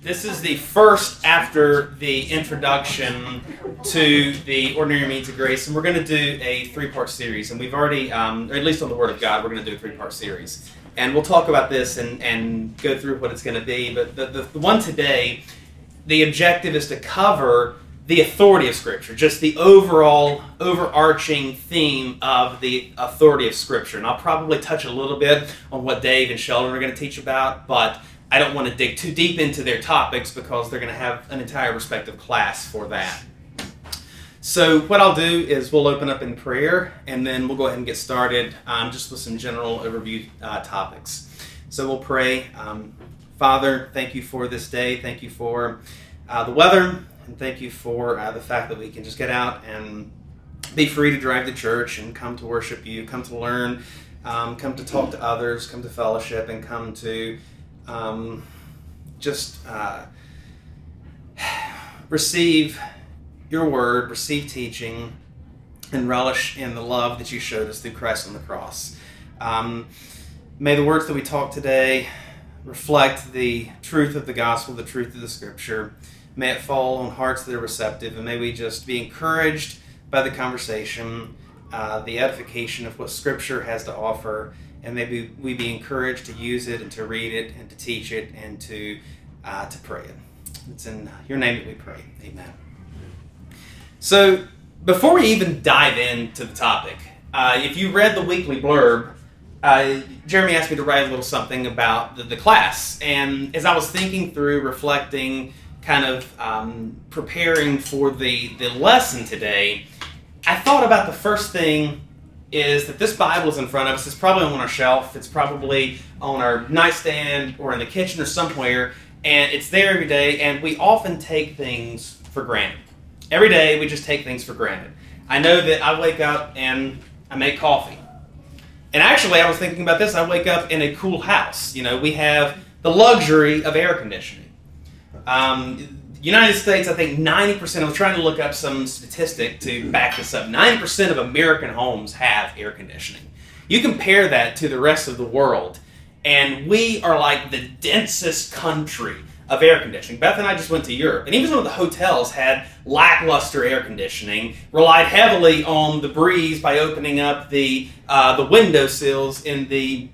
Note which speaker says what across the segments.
Speaker 1: This is the first after the introduction to the ordinary means of grace, and we're going to do a three-part series. And we've already, um, or at least on the Word of God, we're going to do a three-part series. And we'll talk about this and, and go through what it's going to be. But the, the, the one today, the objective is to cover the authority of Scripture, just the overall overarching theme of the authority of Scripture. And I'll probably touch a little bit on what Dave and Sheldon are going to teach about, but I don't want to dig too deep into their topics because they're going to have an entire respective class for that. So, what I'll do is we'll open up in prayer and then we'll go ahead and get started um, just with some general overview uh, topics. So, we'll pray. Um, Father, thank you for this day. Thank you for uh, the weather. And thank you for uh, the fact that we can just get out and be free to drive to church and come to worship you, come to learn, um, come to talk to others, come to fellowship, and come to um, just uh, receive your word, receive teaching, and relish in the love that you showed us through Christ on the cross. Um, may the words that we talk today reflect the truth of the gospel, the truth of the scripture. May it fall on hearts that are receptive, and may we just be encouraged by the conversation, uh, the edification of what scripture has to offer and maybe we be encouraged to use it and to read it and to teach it and to uh, to pray it. It's in your name that we pray. Amen. So before we even dive into the topic, uh, if you read the weekly blurb, uh, Jeremy asked me to write a little something about the, the, class, and as I was thinking through, reflecting, kind of um, preparing for the the lesson today, I thought about the first thing is that this Bible is in front of us. It's probably on our shelf. It's probably on our nightstand or in the kitchen or somewhere, and it's there every day. And we often take things for granted. Every day, we just take things for granted. I know that I wake up and I make coffee. And actually, I was thinking about this. I wake up in a cool house. You know, we have the luxury of air conditioning. Um, United States, I think 90%, I was trying to look up some statistic to back this up. 90% of American homes have air conditioning. You compare that to the rest of the world, and we are like the densest country of air conditioning. Beth and I just went to Europe, and even some of the hotels had lackluster air conditioning, relied heavily on the breeze by opening up the, uh, the window sills in the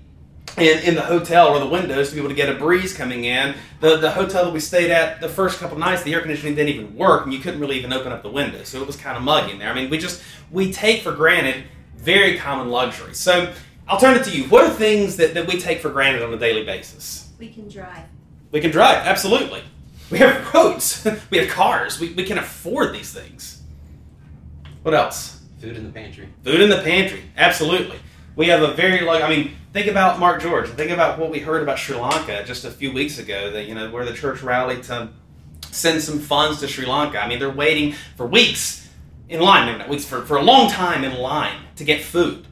Speaker 1: in, in the hotel or the windows to be able to get a breeze coming in. The, the hotel that we stayed at the first couple nights, the air conditioning didn't even work, and you couldn't really even open up the windows, so it was kind of muggy in there. I mean, we just we take for granted very common luxuries. So I'll turn it to you. What are things that, that we take for granted on a daily basis?
Speaker 2: We can drive.
Speaker 1: We can drive, absolutely. We have roads. we have cars. We, we can afford these things. What else?
Speaker 3: Food in the pantry.
Speaker 1: Food in the pantry, absolutely. We have a very like. I mean, think about Mark George. Think about what we heard about Sri Lanka just a few weeks ago. That you know where the church rallied to send some funds to Sri Lanka. I mean, they're waiting for weeks in line, maybe not weeks for for a long time in line to get food.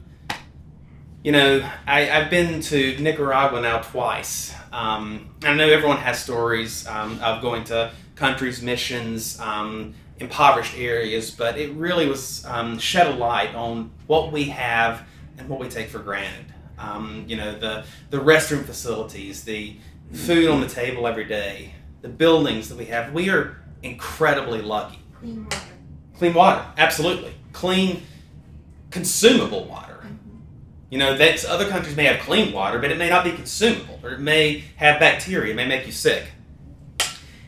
Speaker 1: You know, I, have been to Nicaragua now twice. Um, I know everyone has stories um, of going to countries, missions, um, impoverished areas, but it really was um, shed a light on what we have and what we take for granted. Um, you know, the, the restroom facilities, the food on the table every day, the buildings that we have. We are incredibly lucky.
Speaker 2: Clean water.
Speaker 1: Clean water, absolutely. Clean, consumable water. Mm-hmm. You know, that other countries may have clean water, but it may not be consumable, or it may have bacteria, it may make you sick.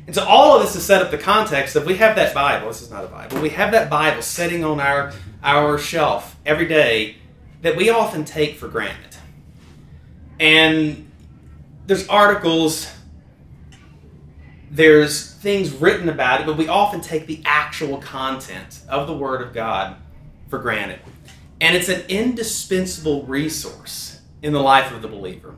Speaker 1: And so all of this is set up the context of we have that Bible. This is not a Bible. We have that Bible sitting on our our shelf every day that we often take for granted. And there's articles, there's things written about it, but we often take the actual content of the Word of God for granted. And it's an indispensable resource in the life of the believer.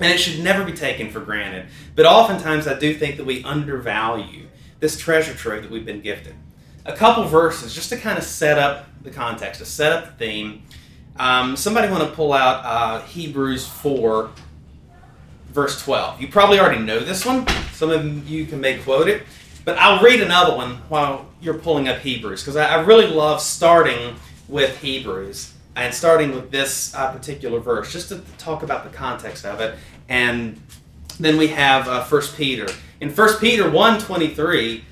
Speaker 1: And it should never be taken for granted. But oftentimes, I do think that we undervalue this treasure trove that we've been gifted. A couple verses just to kind of set up the context, to set up the theme, um, somebody want to pull out uh, Hebrews 4, verse 12. You probably already know this one. Some of you can may quote it. But I'll read another one while you're pulling up Hebrews because I, I, really love starting with Hebrews and starting with this uh, particular verse just to talk about the context of it. And then we have uh, 1 Peter. In 1 Peter 1.23,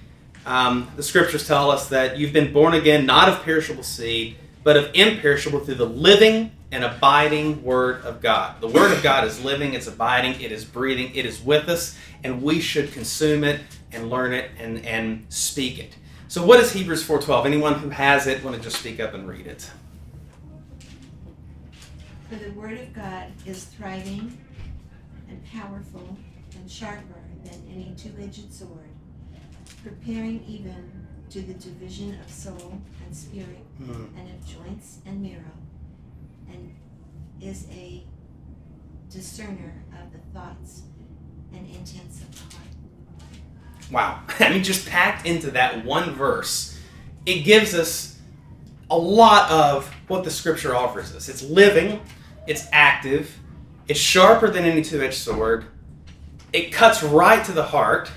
Speaker 1: um, the scriptures tell us that you've been born again not of perishable seed, but of imperishable through the living and abiding Word of God. The Word of God is living, it's abiding, it is breathing, it is with us, and we should consume it and learn it and, and speak it. So what is Hebrews 4.12? Anyone who has it want to just speak up and read it.
Speaker 2: For the Word of God is thriving and powerful and sharper than any two-edged sword, preparing even to the division of soul and spirit
Speaker 1: Mm.
Speaker 2: and of joints and marrow, and is a discerner of the thoughts and intents of the heart.
Speaker 1: Wow. I mean, just packed into that one verse, it gives us a lot of what the scripture offers us. It's living, it's active, it's sharper than any two edged sword, it cuts right to the heart,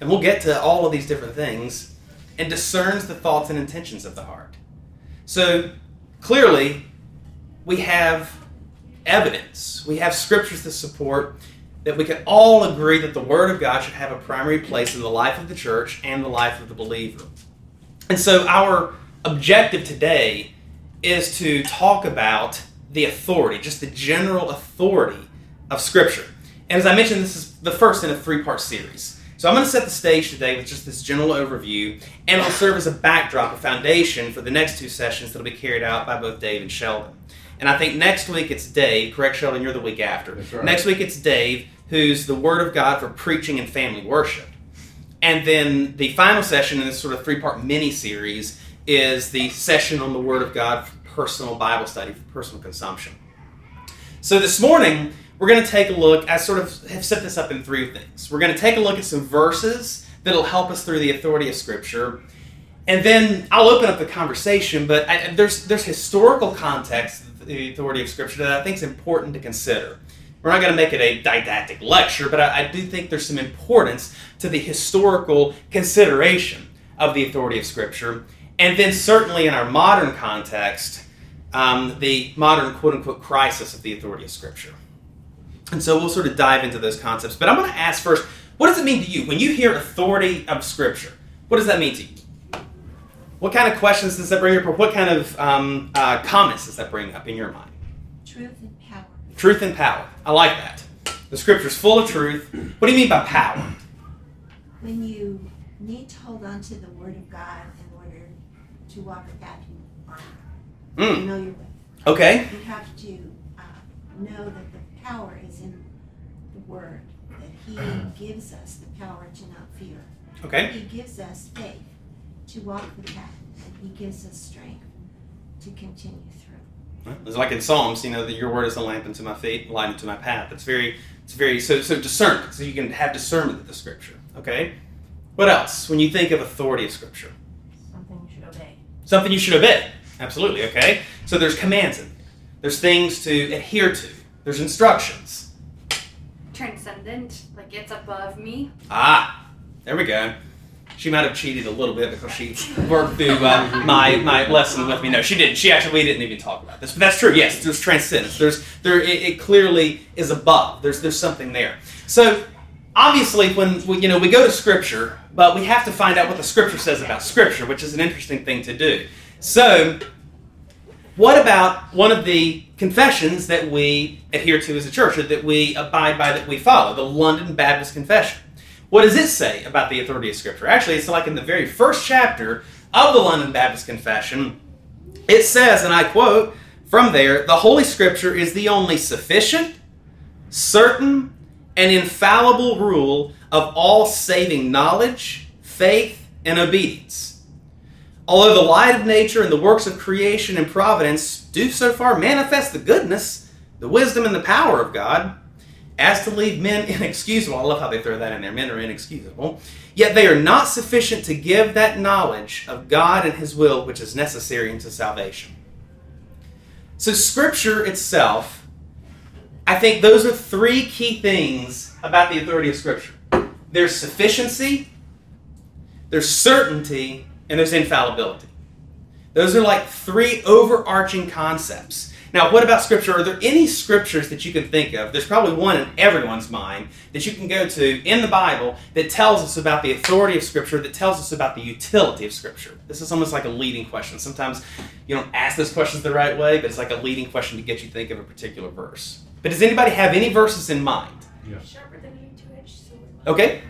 Speaker 1: and we'll get to all of these different things, and discerns the thoughts and intentions of the heart. So clearly, we have evidence, we have scriptures to support that we can all agree that the Word of God should have a primary place in the life of the church and the life of the believer. And so, our objective today is to talk about the authority, just the general authority of Scripture. And as I mentioned, this is the first in a three part series. So, I'm going to set the stage today with just this general overview, and it'll serve as a backdrop, a foundation for the next two sessions that'll be carried out by both Dave and Sheldon. And I think next week it's Dave, correct, Sheldon? You're the week after.
Speaker 3: Right.
Speaker 1: Next week it's Dave, who's the Word of God for preaching and family worship. And then the final session in this sort of three part mini series is the session on the Word of God for personal Bible study, for personal consumption. So this morning, we're going to take a look, I sort of have set this up in three things. We're going to take a look at some verses that'll help us through the authority of Scripture. And then I'll open up the conversation, but I, there's, there's historical context the authority of Scripture that I think is important to consider. We're not going to make it a didactic lecture, but I, I do think there's some importance to the historical consideration of the authority of Scripture. And then, certainly in our modern context, um, the modern quote unquote crisis of the authority of Scripture. And so we'll sort of dive into those concepts. But I'm going to ask first what does it mean to you? When you hear authority of Scripture, what does that mean to you? What kind of questions does that bring up, or what kind of um, uh, comments does that bring up in your mind?
Speaker 2: Truth and power.
Speaker 1: Truth and power. I like that. The scripture's full of truth. What do you mean by power?
Speaker 2: When you need to hold on to the Word of God in order to walk a path
Speaker 1: Mm.
Speaker 2: familiar with.
Speaker 1: Okay.
Speaker 2: You have to uh, know that the power is in the Word, that He gives us the power to not fear.
Speaker 1: Okay.
Speaker 2: He gives us faith to walk the path, and He gives us strength to continue through.
Speaker 1: It's like in Psalms, you know, that your word is a lamp unto my feet, light unto my path. It's very, it's very, so, so discernment. So you can have discernment of the scripture. Okay. What else? When you think of authority of scripture,
Speaker 4: Something you should obey.
Speaker 1: something you should obey. Absolutely. Okay. So there's commands in it. There's things to adhere to. There's instructions.
Speaker 4: Transcendent, like it's above me.
Speaker 1: Ah, there we go. She might have cheated a little bit because she worked through uh, my my lesson with me. No, she didn't. She actually we didn't even talk about this, but that's true. Yes, there's transcendence. There's there it, it clearly is above. There's there's something there. So obviously, when we, you know we go to Scripture, but we have to find out what the Scripture says about Scripture, which is an interesting thing to do. So, what about one of the confessions that we adhere to as a church, or that we abide by, that we follow, the London Baptist Confession? What does it say about the authority of Scripture? Actually, it's like in the very first chapter of the London Baptist Confession. It says, and I quote from there the Holy Scripture is the only sufficient, certain, and infallible rule of all saving knowledge, faith, and obedience. Although the light of nature and the works of creation and providence do so far manifest the goodness, the wisdom, and the power of God, as to leave men inexcusable. I love how they throw that in there. Men are inexcusable. Yet they are not sufficient to give that knowledge of God and His will which is necessary unto salvation. So, Scripture itself, I think those are three key things about the authority of Scripture there's sufficiency, there's certainty, and there's infallibility. Those are like three overarching concepts. Now, what about Scripture? Are there any Scriptures that you can think of? There's probably one in everyone's mind that you can go to in the Bible that tells us about the authority of Scripture, that tells us about the utility of Scripture. This is almost like a leading question. Sometimes you don't ask those questions the right way, but it's like a leading question to get you to think of a particular verse. But does anybody have any verses in mind?
Speaker 4: Sharper than any two-edged sword.
Speaker 1: Okay.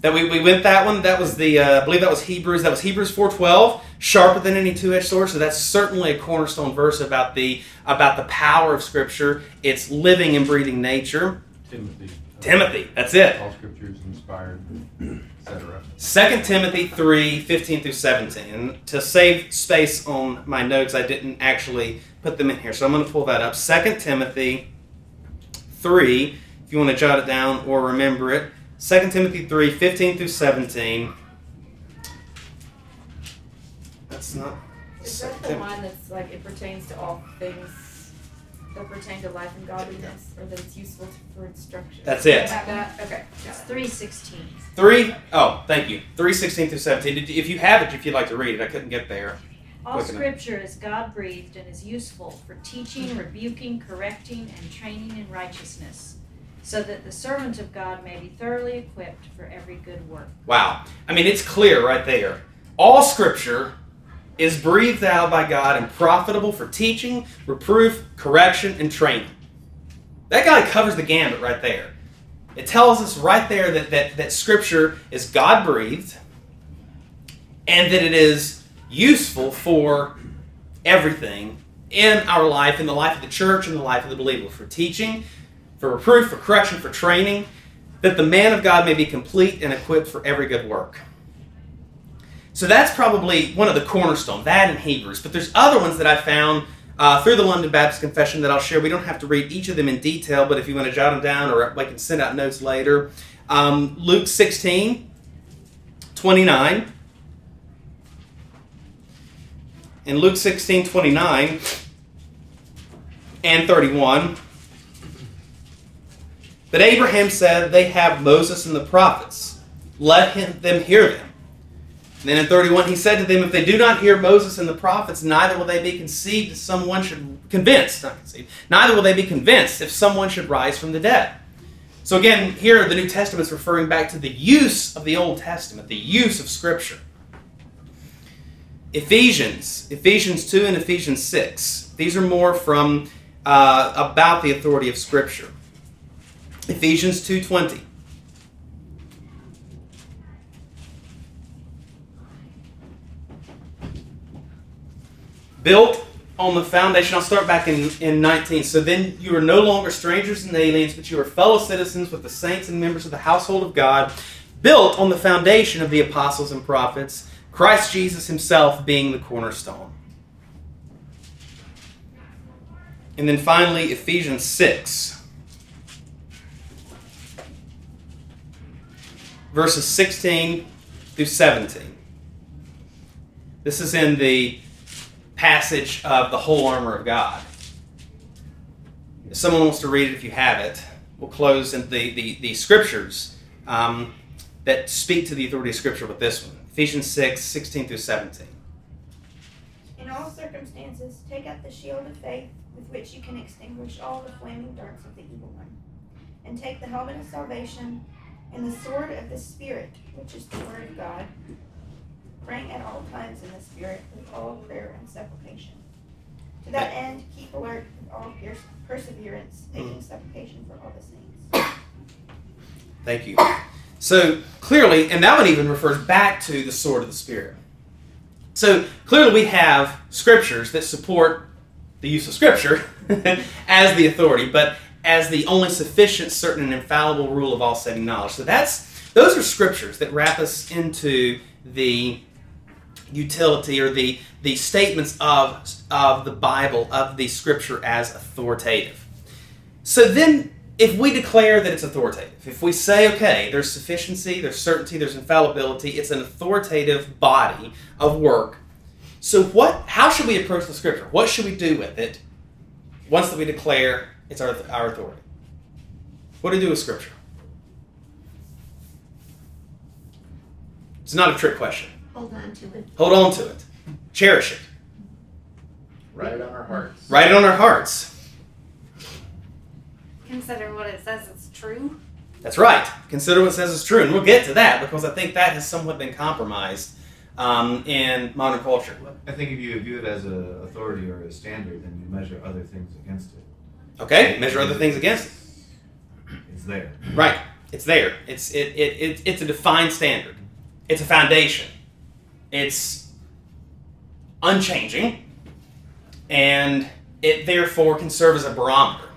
Speaker 4: That
Speaker 1: we, we went that one. That was the uh, I believe that was Hebrews. That was Hebrews four twelve. Sharper than any two edged sword. So that's certainly a cornerstone verse about the about the power of Scripture. Its living and breathing nature.
Speaker 3: Timothy.
Speaker 1: Timothy. That's it.
Speaker 3: All scripture is inspired, etc.
Speaker 1: Second Timothy 3, 15 through 17. And to save space on my notes, I didn't actually put them in here. So I'm going to pull that up. Second Timothy 3, if you want to jot it down or remember it. Second Timothy 3, 15 through 17. That's not.
Speaker 5: Is that the one that's like it pertains to all things that pertain to life and godliness, or that it's useful to, for instruction?
Speaker 1: That's it.
Speaker 5: Like that? Okay.
Speaker 2: It's
Speaker 5: got
Speaker 2: three sixteen.
Speaker 1: 3, oh, thank you. 3, 16 through 17. Did- If you have it, if you'd like to read it, I couldn't get there.
Speaker 6: All
Speaker 1: Quick enough.
Speaker 6: scripture is God breathed and is useful for teaching, rebuking, correcting, and training in righteousness, so that the servant of God may be thoroughly equipped for every good work.
Speaker 1: Wow. I mean, it's clear right there. All scripture is breathed out by God and profitable for teaching, reproof, correction, and training. That guy covers the gambit right there. It tells us right there that, that, that scripture is God breathed and that it is useful for everything in our life, in the life of the church, in the life of the believer, for teaching, for reproof, for correction, for training, that the man of God may be complete and equipped for every good work. So that's probably one of the cornerstone, that in Hebrews. But there's other ones that I found uh, through the London Baptist Confession that I'll share. We don't have to read each of them in detail, but if you want to jot them down or I can send out notes later. Um, Luke 16, 29. In Luke 16, 29 and 31. But Abraham said, They have Moses and the prophets. Let him, them hear them. And then in 31, he said to them, If they do not hear Moses and the prophets, neither will they be conceived if someone should, convinced, not conceived, neither will they be convinced if someone should rise from the dead. So again, here the New Testament is referring back to the use of the Old Testament, the use of Scripture. Ephesians, Ephesians 2 and Ephesians 6. These are more from uh, about the authority of Scripture. Ephesians 2:20. Built on the foundation, I'll start back in, in 19. So then you are no longer strangers and aliens, but you are fellow citizens with the saints and members of the household of God, built on the foundation of the apostles and prophets, Christ Jesus himself being the cornerstone. And then finally, Ephesians 6. Verses 16 through 17. This is in the passage of the whole armor of God. If someone wants to read it, if you have it, we'll close in the, the, the scriptures um, that speak to the authority of Scripture with this one Ephesians 6 16 through 17.
Speaker 7: In all circumstances, take up the shield of faith with which you can extinguish all the flaming darts of the evil one. And take the helmet of salvation and the sword of the Spirit, which is the Word of God, praying at all times in the Spirit with all prayer and supplication. To that end, keep alert with all pers- perseverance, mm-hmm. making supplication for all the saints.
Speaker 1: Thank you. So clearly, and that one even refers back to the sword of the Spirit. So clearly, we have scriptures that support the use of Scripture as the authority, but as the only sufficient, certain, and infallible rule of all saving knowledge. So that's those are scriptures that wrap us into the utility or the the statements of of the Bible of the Scripture as authoritative. So then, if we declare that it's authoritative, if we say, okay, there's sufficiency, there's certainty, there's infallibility, it's an authoritative body of work. So what? How should we approach the Scripture? What should we do with it once that we declare it's our, our authority? What do we do with Scripture? It's not a trick question.
Speaker 2: Hold on to it.
Speaker 1: Hold on to it. Cherish it.
Speaker 8: Write it on our hearts.
Speaker 1: Write it on our hearts.
Speaker 4: Consider what it says it's true.
Speaker 1: That's right. Consider what it says is true, and we'll get to that because I think that has somewhat been compromised um, in modern culture.
Speaker 8: I think if you view it as an authority or a standard, then you measure other things against it.
Speaker 1: Okay, measure other things against it.
Speaker 8: It's there.
Speaker 1: Right. It's there. It's it, it, it it's a defined standard. It's a foundation. It's unchanging, and it therefore can serve as a barometer,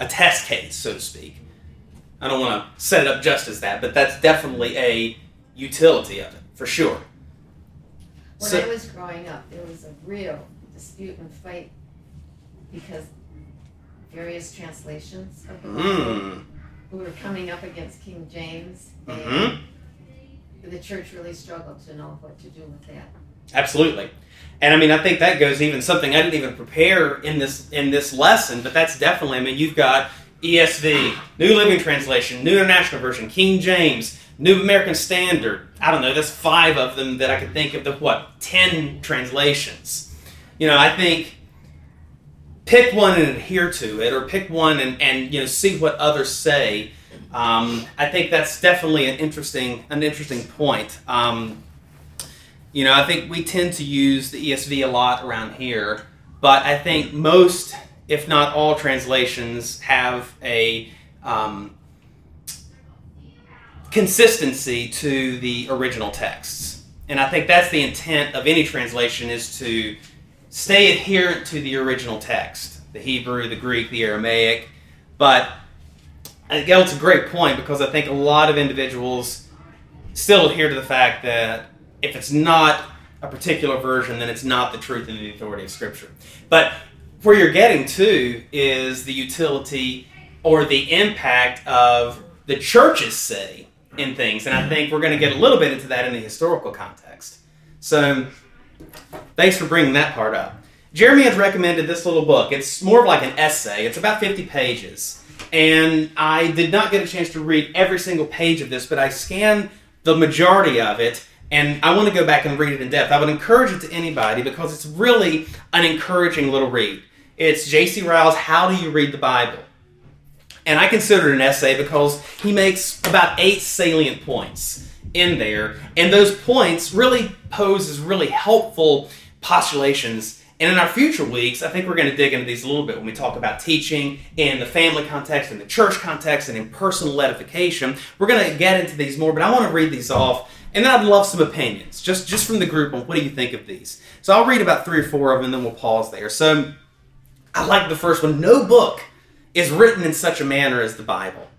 Speaker 1: a test case, so to speak. I don't want to set it up just as that, but that's definitely a utility of it for sure.
Speaker 9: When
Speaker 1: So-
Speaker 9: I was growing up, there was a real dispute and fight because various translations of the Bible,
Speaker 1: Mm.
Speaker 9: we were coming up against King James,
Speaker 1: hmm
Speaker 9: and the church really struggled to know what to do with that.
Speaker 1: Absolutely. And I mean, I think that goes even something I didn't even prepare in this in this lesson, but that's definitely. I mean, you've got ESV, New Living Translation, New International Version, King James, New American Standard. I don't know. That's five of them that I could think of. The what ten translations. You know, I think pick one and adhere to it, or pick one and and you know see what others say. Um, I think that's definitely an interesting an interesting point. Um, you know, I think we tend to use the ESV a lot around here, but I think most, if not all, translations have a um, consistency to the original texts. And I think that's the intent of any translation is to stay adherent to the original text, the Hebrew, the Greek, the Aramaic. But again, it's a great point because I think a lot of individuals still adhere to the fact that if it's not a particular version, then it's not the truth and the authority of Scripture. But where you're getting to is the utility or the impact of the church's say in things. And I mm-hmm. think we're going to get a little bit into that in the historical context. So thanks for bringing that part up. Jeremy has recommended this little book. It's more of like an essay, it's about 50 pages. And I did not get a chance to read every single page of this, but I scanned the majority of it and I want to go back and read it in depth. I would encourage it to anybody because it's really an encouraging little read. It's J.C. Ryle's How Do You Read the Bible? And I consider it an essay because he makes about eight salient points in there. And those points really pose as really helpful postulations. And in our future weeks, I think we're going to dig into these a little bit when we talk about teaching in the family context, in the church context, and in personal edification. We're going to get into these more, but I want to read these off. And then I'd love some opinions, just, just from the group on what do you think of these. So I'll read about three or four of them, and then we'll pause there. So I like the first one. No book is written in such a manner as the Bible.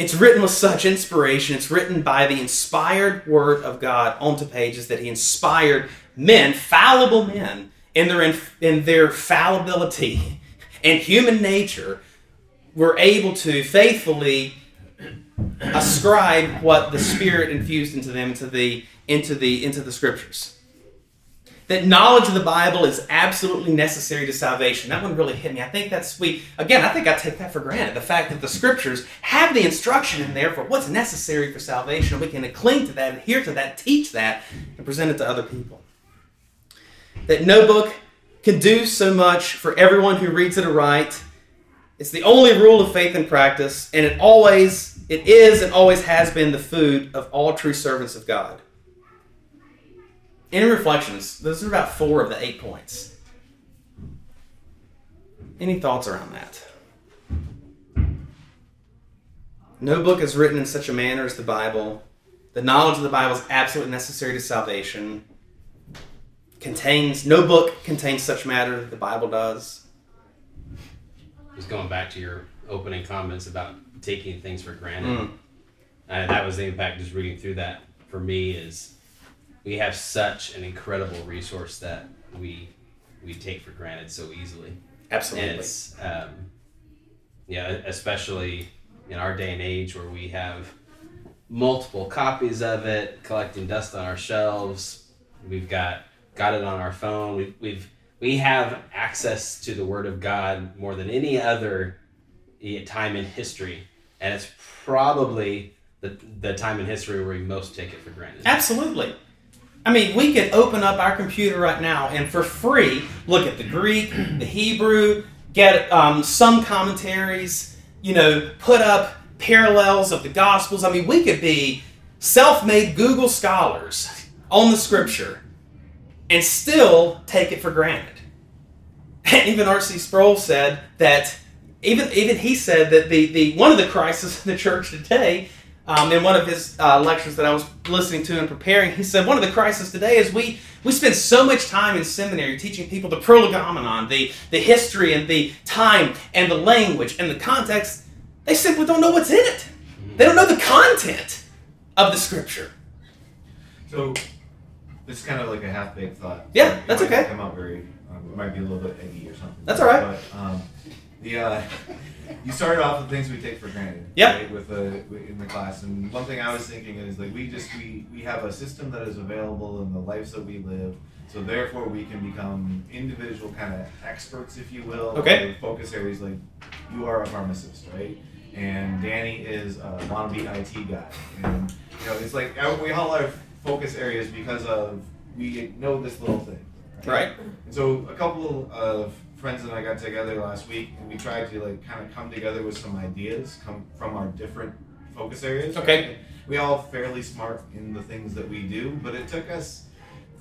Speaker 1: It's written with such inspiration. It's written by the inspired word of God onto pages that He inspired men, fallible men, in their in their fallibility and human nature, were able to faithfully ascribe what the Spirit infused into them into the into the into the Scriptures that knowledge of the Bible is absolutely necessary to salvation. That one really hit me. I think that's we again. I think I take that for granted. The fact that the Scriptures have the instruction in there for what's necessary for salvation, we can cling to that, adhere to that, teach that, and present it to other people. That no book can do so much for everyone who reads it aright. It's the only rule of faith and practice, and it always, it is, and always has been the food of all true servants of God. In reflections, those are about four of the eight points. Any thoughts around that? No book is written in such a manner as the Bible. The knowledge of the Bible is absolutely necessary to salvation. Contains no book contains such matter that the Bible does.
Speaker 10: Just going back to your opening comments about taking things for granted.
Speaker 1: Mm.
Speaker 10: Uh, that was the impact just reading through that for me is we have such an incredible resource that we we take for granted so easily.
Speaker 1: Absolutely.
Speaker 10: And it's um, yeah, especially in our day and age where we have multiple copies of it collecting dust on our shelves. We've got got it on our phone. We've, we've we have access to the Word of God more than any other eh, time in history, and it's probably the the time in history where we most take it for granted.
Speaker 1: Absolutely. I mean, we could open up our computer right now and for free look at the Greek, the Hebrew, get um, some commentaries, you know, put up parallels of the Gospels. I mean, we could be self made Google scholars on the scripture and still take it for granted. And even R.C. Sproul said that, even, even he said that the, the one of the crises of the church today um, in one of his uh, lectures that I was listening to and preparing, he said one of the crises today is we we spend so much time in seminary teaching people the prolegomenon, the the history and the time and the language and the context. They simply don't know what's in it. They don't know the content of the scripture.
Speaker 8: So, it's kind of like a half baked thought.
Speaker 1: Yeah,
Speaker 8: It
Speaker 1: that's okay.
Speaker 8: Come out very, um, it might be a little bit eggy or something.
Speaker 1: That's all right.
Speaker 8: But um, the uh, you started off with things we take for granted.
Speaker 1: Yep.
Speaker 8: Right, with the in the class, and one thing I was thinking is like we just we we have a system that is available in the lives that we live. So therefore, we can become individual kind of experts, if you will.
Speaker 1: Okay.
Speaker 8: Focus areas like you are a pharmacist, right? And Danny is a wannabe IT guy, and you know it's like we all have focus areas because of we know this little thing.
Speaker 1: Right.
Speaker 8: And so a couple of friends and I got together last week, and we tried to like kind of come together with some ideas come from our different focus areas.
Speaker 1: Okay.
Speaker 8: We all fairly smart in the things that we do, but it took us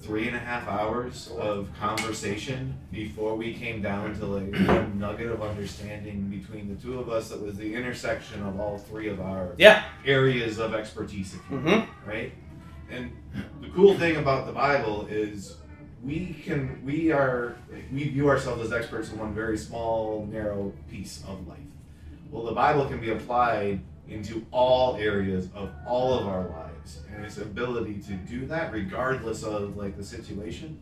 Speaker 8: three and a half hours of conversation before we came down to like one nugget of understanding between the two of us that was the intersection of all three of our
Speaker 1: Yeah.
Speaker 8: areas of expertise,
Speaker 1: Mm-hmm.
Speaker 8: right? And the cool thing about the Bible is we can we are we view ourselves as experts in one very small narrow piece of life. Well, the Bible can be applied into all areas of all of our lives, and its ability to do that, regardless of like the situation,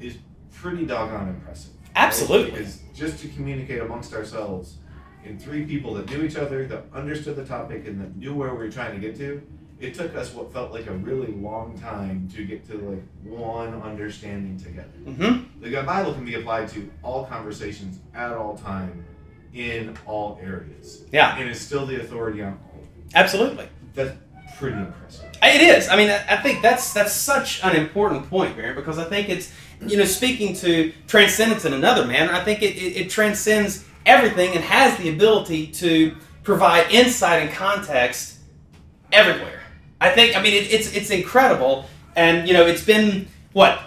Speaker 8: is pretty doggone impressive. right?
Speaker 1: Absolutely.
Speaker 8: Because just to communicate amongst ourselves in three people that knew each other, that understood the topic, and that knew where we were trying to get to, it took us what felt like a really long time to get to like one understanding together.
Speaker 1: Mm-hmm.
Speaker 8: The Bible can be applied to all conversations at all time in all areas.
Speaker 1: Yeah.
Speaker 8: And it's still the authority on all.
Speaker 1: Absolutely.
Speaker 8: That's pretty impressive.
Speaker 1: It is. I mean, I think that's that's such an important point, Barry, because I think it's you know speaking to transcendence in another manner. I think it, it, it transcends everything and has the ability to provide insight and context everywhere. I think. I mean, it, it's it's incredible, and you know, it's been what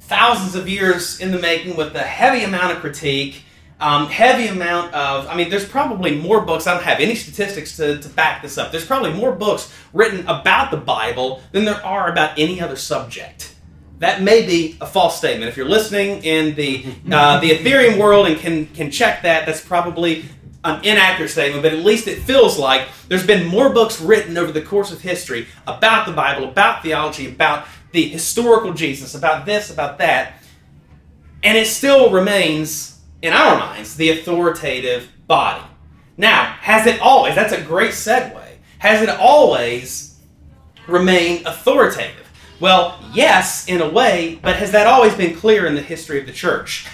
Speaker 1: thousands of years in the making with a heavy amount of critique. Um, heavy amount of, I mean, there's probably more books. I don't have any statistics to, to back this up. There's probably more books written about the Bible than there are about any other subject. That may be a false statement. If you're listening in the uh, the Ethereum world and can can check that, that's probably an inaccurate statement. But at least it feels like there's been more books written over the course of history about the Bible, about theology, about the historical Jesus, about this, about that, and it still remains in our minds the authoritative body. Now, has it always? That's a great segue. Has it always remained authoritative? Well, yes, in a way, but has that always been clear in the history of the church?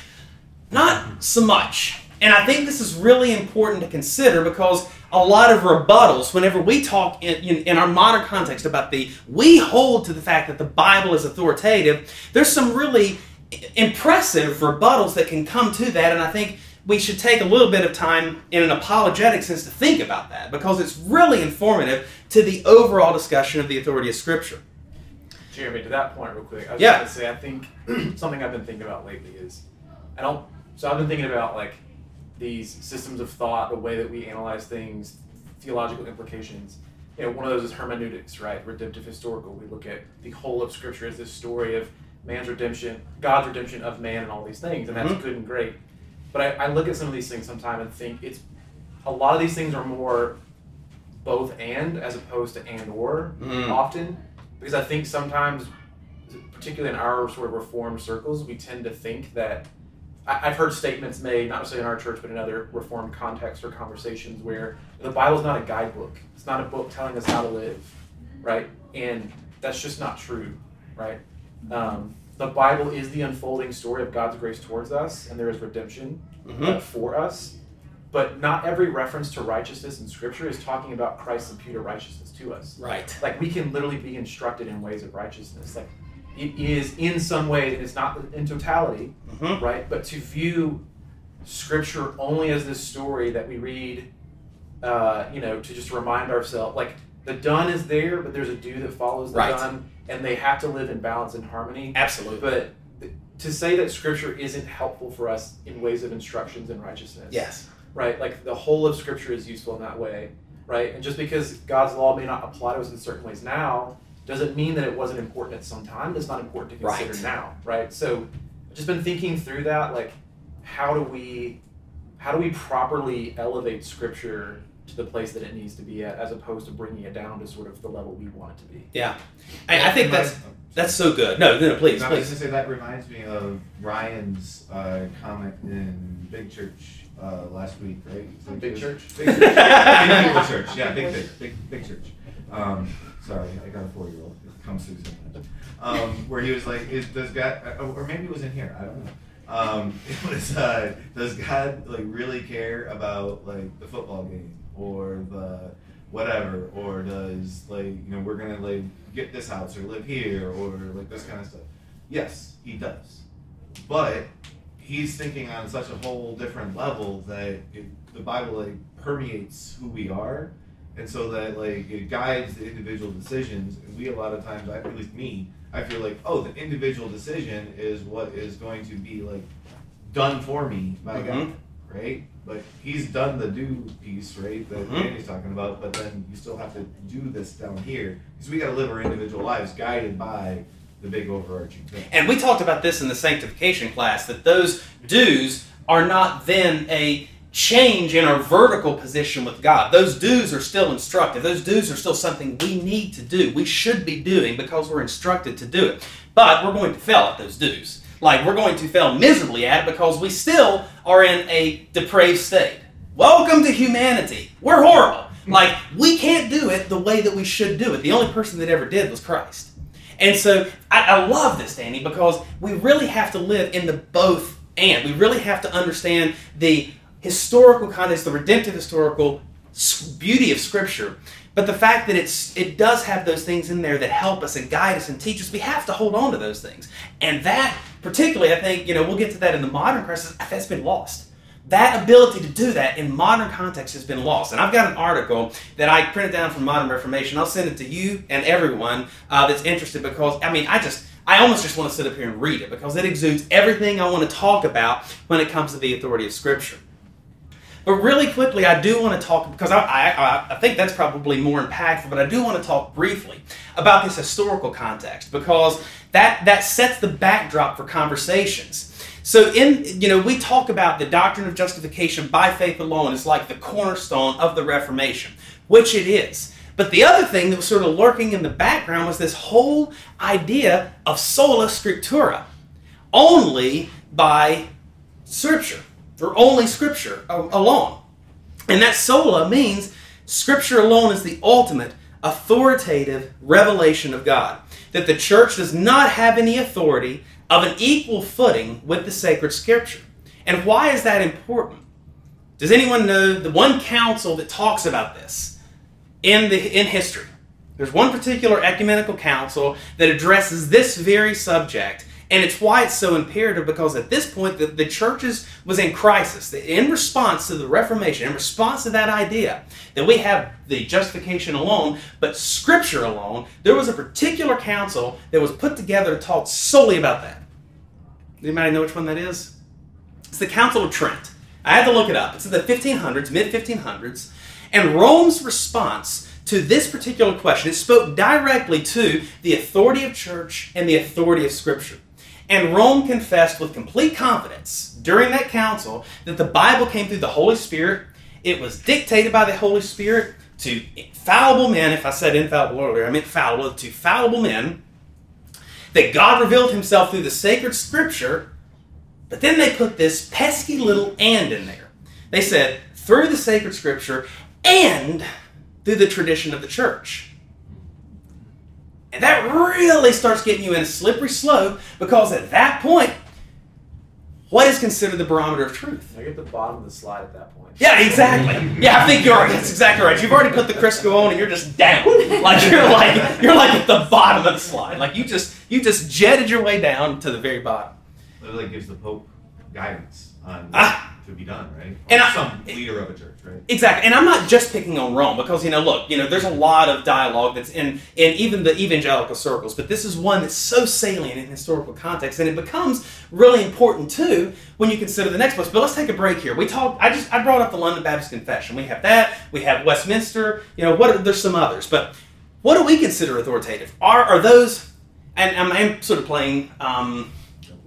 Speaker 1: Not so much. And I think this is really important to consider because a lot of rebuttals, whenever we talk in, in, in our modern context about the, we hold to the fact that the Bible is authoritative, there's some really impressive rebuttals that can come to that. And I think we should take a little bit of time in an apologetic sense to think about that because it's really informative to the overall discussion of the authority of Scripture.
Speaker 11: Jeremy, to that point, real quick, I was
Speaker 1: Yeah.
Speaker 11: gonna say, I think something I've been thinking about lately is, I don't. So I've been thinking about like these systems of thought, the way that we analyze things, theological implications. You know, one of those is hermeneutics, right? Redemptive historical. We look at the whole of Scripture as this story of man's redemption, God's redemption of man, and all these things, and that's
Speaker 1: Mhm.
Speaker 11: good and great. But I, I look at some of these things sometimes and think it's a lot of these things are more both and as opposed to and or
Speaker 1: Mm.
Speaker 11: often because I think sometimes, particularly in our sort of reformed circles, we tend to think that I've heard statements made, not necessarily in our church, but in other reformed contexts or conversations, where the Bible's not a guidebook. It's not a book telling us how to live, right? And that's just not true, right? Um, the Bible is the unfolding story of God's grace towards us, and there is redemption
Speaker 1: Mhm.
Speaker 11: uh, for us. But not every reference to righteousness in Scripture is talking about Christ's imputed righteousness to us
Speaker 1: Right.
Speaker 11: like we can literally be instructed in ways of righteousness like it is in some way and it's not in totality,
Speaker 1: Mhm.
Speaker 11: right? But to view Scripture only as this story that we read, uh, you know, to just remind ourselves, like the done is there, but there's a do that follows the
Speaker 1: Right.
Speaker 11: done, and they have to live in balance and harmony.
Speaker 1: Absolutely.
Speaker 11: But th- to say that Scripture isn't helpful for us in ways of instructions and righteousness,
Speaker 1: Yes.
Speaker 11: right? Like the whole of Scripture is useful in that way, right? And just because God's law may not apply to us in certain ways now, doesn't mean that it wasn't important at some time. It's not important to consider
Speaker 1: Right.
Speaker 11: now, right? So, I've just been thinking through that, like, how do we, how do we properly elevate Scripture to the place that it needs to be at, as opposed to bringing it down to sort of the level we want it to be?
Speaker 1: Yeah. I, I think that's that's so good. No, no, please,
Speaker 8: I was
Speaker 1: please.
Speaker 8: gonna say that reminds me of Ryan's uh, comment in Big Church uh, last week, right? Like
Speaker 11: Big
Speaker 8: this-
Speaker 11: Church?
Speaker 8: Big Church. Big Church. Yeah, big, big, big, big church. Um, sorry, I got a four-year-old. It comes through sometimes. Um, where he was like, "Is does God?" uh, Or maybe it was in here. I don't know. Um, it was, uh, does God like really care about like the football game or the whatever, or does like you know we're gonna like get this house or live here or like this kind of stuff? Yes, he does, but he's thinking on such a whole different level that it, the Bible like permeates who we are, and so that like it guides the individual decisions. And we a lot of times, I, at least me, I feel like oh, the individual decision is what is going to be like done for me by God,
Speaker 1: Mhm.
Speaker 8: right? But he's done the do piece, right? That
Speaker 1: Mhm.
Speaker 8: Danny's talking about. But then you still have to do this down here because we got to live our individual lives guided by the big overarching thing.
Speaker 1: And we talked about this in the sanctification class that those dues are not then a change in our vertical position with God. Those dues are still instructive. Those dues are still something we need to do. We should be doing because we're instructed to do it. But we're going to fail at those dues. Like we're going to fail miserably at it because we still are in a depraved state. Welcome to humanity. We're horrible. Like we can't do it the way that we should do it. The only person that ever did was Christ. And so I, I love this, Danny, because we really have to live in the both and. We really have to understand the historical context, the redemptive historical beauty of Scripture. But the fact that it's it does have those things in there that help us and guide us and teach us, we have to hold on to those things. And that, particularly, I think, you know, we'll get to that in the modern crisis, that's been lost. That ability to do that in modern context has been lost. And I've got an article that I printed down from Modern Reformation. I'll send it to you and everyone uh, that's interested because, I mean, I just, I almost just want to sit up here and read it because it exudes everything I want to talk about when it comes to the authority of Scripture. But really quickly, I do want to talk because I, I, I think that's probably more impactful. But I do want to talk briefly about this historical context because that that sets the backdrop for conversations. So in you know we talk about the doctrine of justification by faith alone is like the cornerstone of the Reformation, which it is. But the other thing that was sort of lurking in the background was this whole idea of sola scriptura, only by Scripture or only Scripture alone. And that sola means Scripture alone is the ultimate authoritative revelation of God. That the church does not have any authority of an equal footing with the sacred Scripture. And why is that important? Does anyone know the one council that talks about this in the in history? There's one particular ecumenical council that addresses this very subject, and it's why it's so imperative because at this point the, the churches was in crisis. In response to the Reformation, in response to that idea that we have the justification alone, but Scripture alone, there was a particular council that was put together to talk solely about that. Anybody know which one that is? It's the Council of Trent. I had to look it up. It's in the 1500s, mid 1500s, and Rome's response to this particular question, it spoke directly to the authority of church and the authority of Scripture. And Rome confessed with complete confidence during that council that the Bible came through the Holy Spirit. It was dictated by the Holy Spirit to infallible men. If I said infallible earlier, I meant fallible, to fallible men. That God revealed himself through the sacred Scripture. But then they put this pesky little and in there. They said, through the sacred Scripture and through the tradition of the church. And that really starts getting you in a slippery slope because at that point, what is considered the barometer of truth?
Speaker 11: You're at the bottom of the slide at that point.
Speaker 1: Yeah, exactly. Yeah, I think you're. That's exactly right. You've already put the Crisco on, and you're just down. Like you're like you're like at the bottom of the slide. Like you just You just jetted your way down to the very bottom.
Speaker 8: It literally gives the Pope guidance on
Speaker 1: Ah.
Speaker 8: To be done, right?
Speaker 1: And I-
Speaker 8: some leader of a church, right?
Speaker 1: Exactly, and I'm not just picking on Rome because you know, look, you know, there's a lot of dialogue that's in in even the evangelical circles, but this is one that's so salient in historical context, and it becomes really important too when you consider the next books. But let's take a break here. We talked. I just I brought up the London Baptist Confession. We have that. We have Westminster. You know, what? Are, there's some others, but what do we consider authoritative? Are are those? And I'm, I'm sort of playing. Um,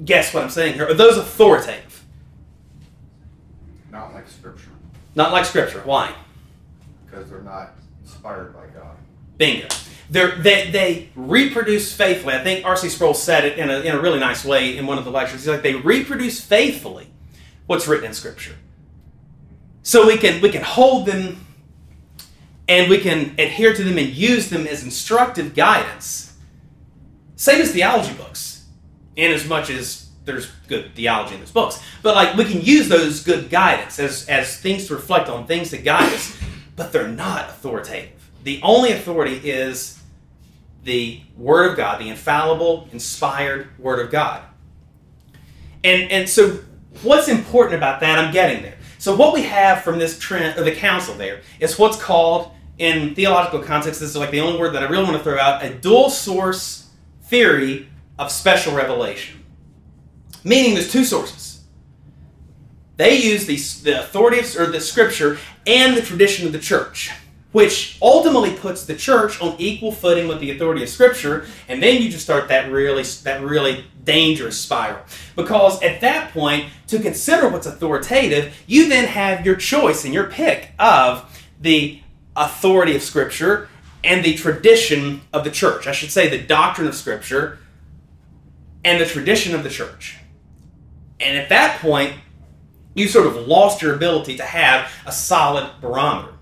Speaker 1: guess what I'm saying here. Are those authoritative?
Speaker 3: Like scripture,
Speaker 1: Not like Scripture. Why?
Speaker 3: because they're not inspired by God.
Speaker 1: Bingo. They're, they they reproduce faithfully. I think R.C. Sproul said it in a, in a really nice way in one of the lectures. He's like they reproduce faithfully what's written in Scripture. So we can we can hold them and we can adhere to them and use them as instructive guidance. Same as theology books, in as much as there's good theology in those books. But like we can use those good guidance as as things to reflect on, things to guide us, but they're not authoritative. The only authority is the Word of God, the infallible, inspired Word of God. And and so what's important about that? I'm getting there. So what we have from this Trent or the council there is what's called in theological context, this is like the only word that I really want to throw out, a dual source theory of special revelation. Meaning there's two sources. They use the, the authority of or the scripture and the tradition of the church, which ultimately puts the church on equal footing with the authority of scripture, and then you just start that really that really dangerous spiral. Because at that point, to consider what's authoritative, you then have your choice and your pick of the authority of scripture and the tradition of the church. I should say the doctrine of scripture and the tradition of the church. And at that point, you sort of lost your ability to have a solid barometer.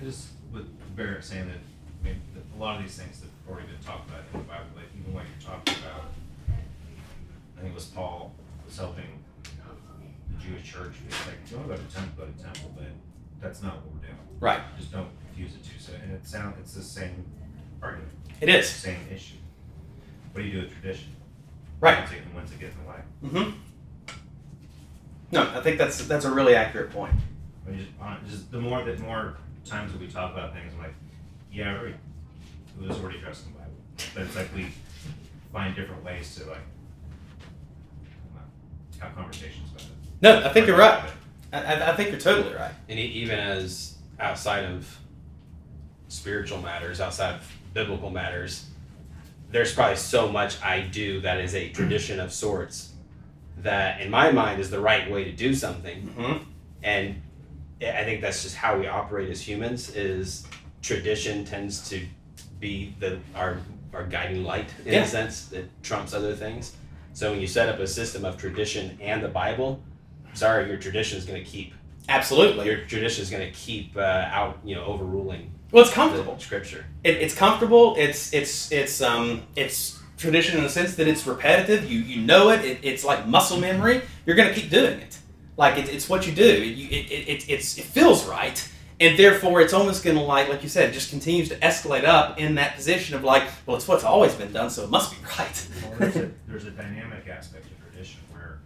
Speaker 12: I just with Barrett saying that I mean, that a lot of these things that have already been talked about in the Bible, like even what you're talking about, I think it was Paul was helping uh, the Jewish church. It's like, if you want to go to temple, go to temple, but that's not what we're doing.
Speaker 1: Right.
Speaker 12: Just don't confuse the two. So, and it sound it's the same argument.
Speaker 1: It is.
Speaker 12: Same issue. What do you do with tradition?
Speaker 1: Right.
Speaker 12: When's it, when's it get in the way?
Speaker 1: Mm-hmm. No, I think that's that's a really accurate point.
Speaker 12: Just, just the more that more times that we talk about things, I'm like, yeah, right. it was already addressed in the Bible, but it's like we find different ways to like I don't know, have conversations about it.
Speaker 1: No, I think you're right. I, I, I think you're totally right.
Speaker 10: And e- even as outside of spiritual matters, outside of biblical matters, there's probably so much I do that is a tradition of sorts that, in my mind, is the right way to do something.
Speaker 1: Mhm.
Speaker 10: And I I think that's just how we operate as humans. Is tradition tends to be the our our guiding light in
Speaker 1: Yeah.
Speaker 10: a sense that trumps other things. So when you set up a system of tradition and the Bible, sorry, your tradition is going to keep
Speaker 1: Absolutely.
Speaker 10: your tradition is going to keep uh, out, you know, overruling
Speaker 1: Well, it's comfortable.
Speaker 10: scripture.
Speaker 1: It, it's comfortable. It's it's it's um it's tradition in the sense that it's repetitive. You you know it. it it's like muscle memory. You're gonna keep doing it. Like it, it's what you do. You, it, it, it it's it feels right, and therefore it's almost gonna like like you said, it just continues to escalate up in that position of like, well, it's what's always been done, so it must be right.
Speaker 12: Well, there's, a, there's a dynamic aspect of tradition where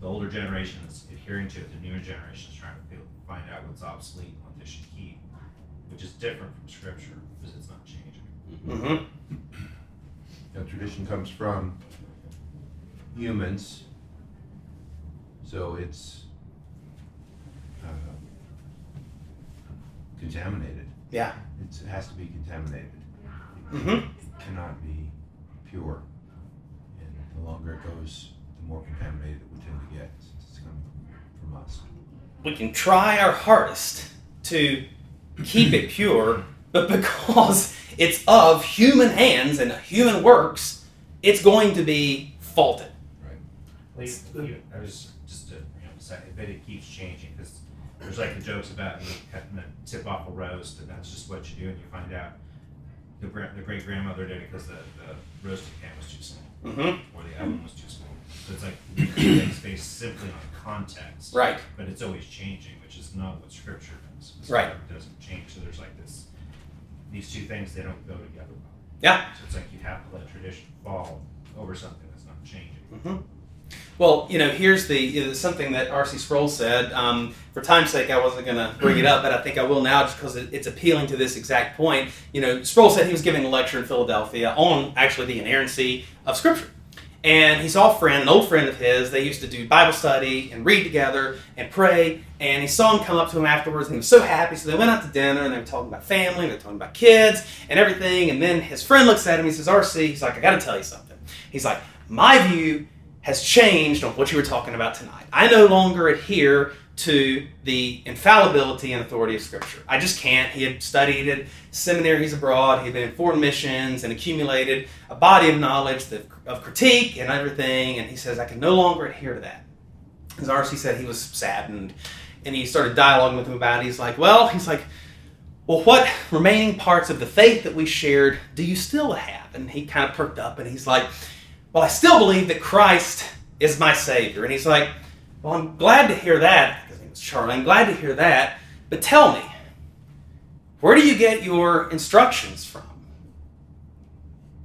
Speaker 12: the older generation is adhering to it, the newer generation is trying to feel, find out what's obsolete and what they should keep, which is different from scripture because it's not changing.
Speaker 1: mm-hmm.
Speaker 3: Now, tradition comes from humans, so it's uh, contaminated.
Speaker 1: Yeah.
Speaker 3: It's, it has to be contaminated.
Speaker 1: Mm-hmm.
Speaker 3: It cannot be pure. And the longer it goes, the more contaminated it would tend to get since it's coming from us.
Speaker 1: we can try our hardest to keep it pure, but because it's of human hands and human works, it's going to be faulted. Right.
Speaker 12: Well, you- you- I was just to you know, say, I bet it keeps changing because there's like the jokes about you cutting the tip off a roast, and that's just what you do, and you find out the, the great grandmother did it because the, the roasting pan was too small
Speaker 1: Mm-hmm.
Speaker 12: or the oven was too small. So it's like things based simply on context,
Speaker 1: Right.
Speaker 12: but it's always changing, which is not what Scripture does.
Speaker 1: Right.
Speaker 12: Scripture doesn't change. So there's like this, these two things they don't go together well.
Speaker 1: Yeah.
Speaker 12: So it's like you have to let tradition fall over something that's not changing.
Speaker 1: hmm Well, you know, here's the you know, something that R.C. Sproul said. Um, for time's sake, I wasn't going to bring it up, but I think I will now just because it, it's appealing to this exact point. You know, Sproul said he was giving a lecture in Philadelphia on actually the inerrancy of Scripture. And he saw a friend, an old friend of his. They used to do Bible study and read together and pray. And he saw him come up to him afterwards, and he was so happy. So they went out to dinner, and they were talking about family, and they were talking about kids and everything. And then his friend looks at him. He says, "RC," he's like, "I got to tell you something." He's like, "My view has changed on what you were talking about tonight. I no longer adhere to the infallibility and authority of Scripture. I just can't. He had studied at seminaries abroad, he'd been in foreign missions and accumulated a body of knowledge of critique and everything. And he says, I can no longer adhere to that. As R.C. said, he was saddened. And he started dialoguing with him about it. He's like, Well, he's like, well, what remaining parts of the faith that we shared do you still have? And he kind of perked up and he's like, Well, I still believe that Christ is my Savior. And he's like, Well, I'm glad to hear that. Charlie. I'm glad to hear that. But tell me, where do you get your instructions from?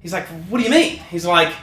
Speaker 1: He's like, What do you mean? He's like,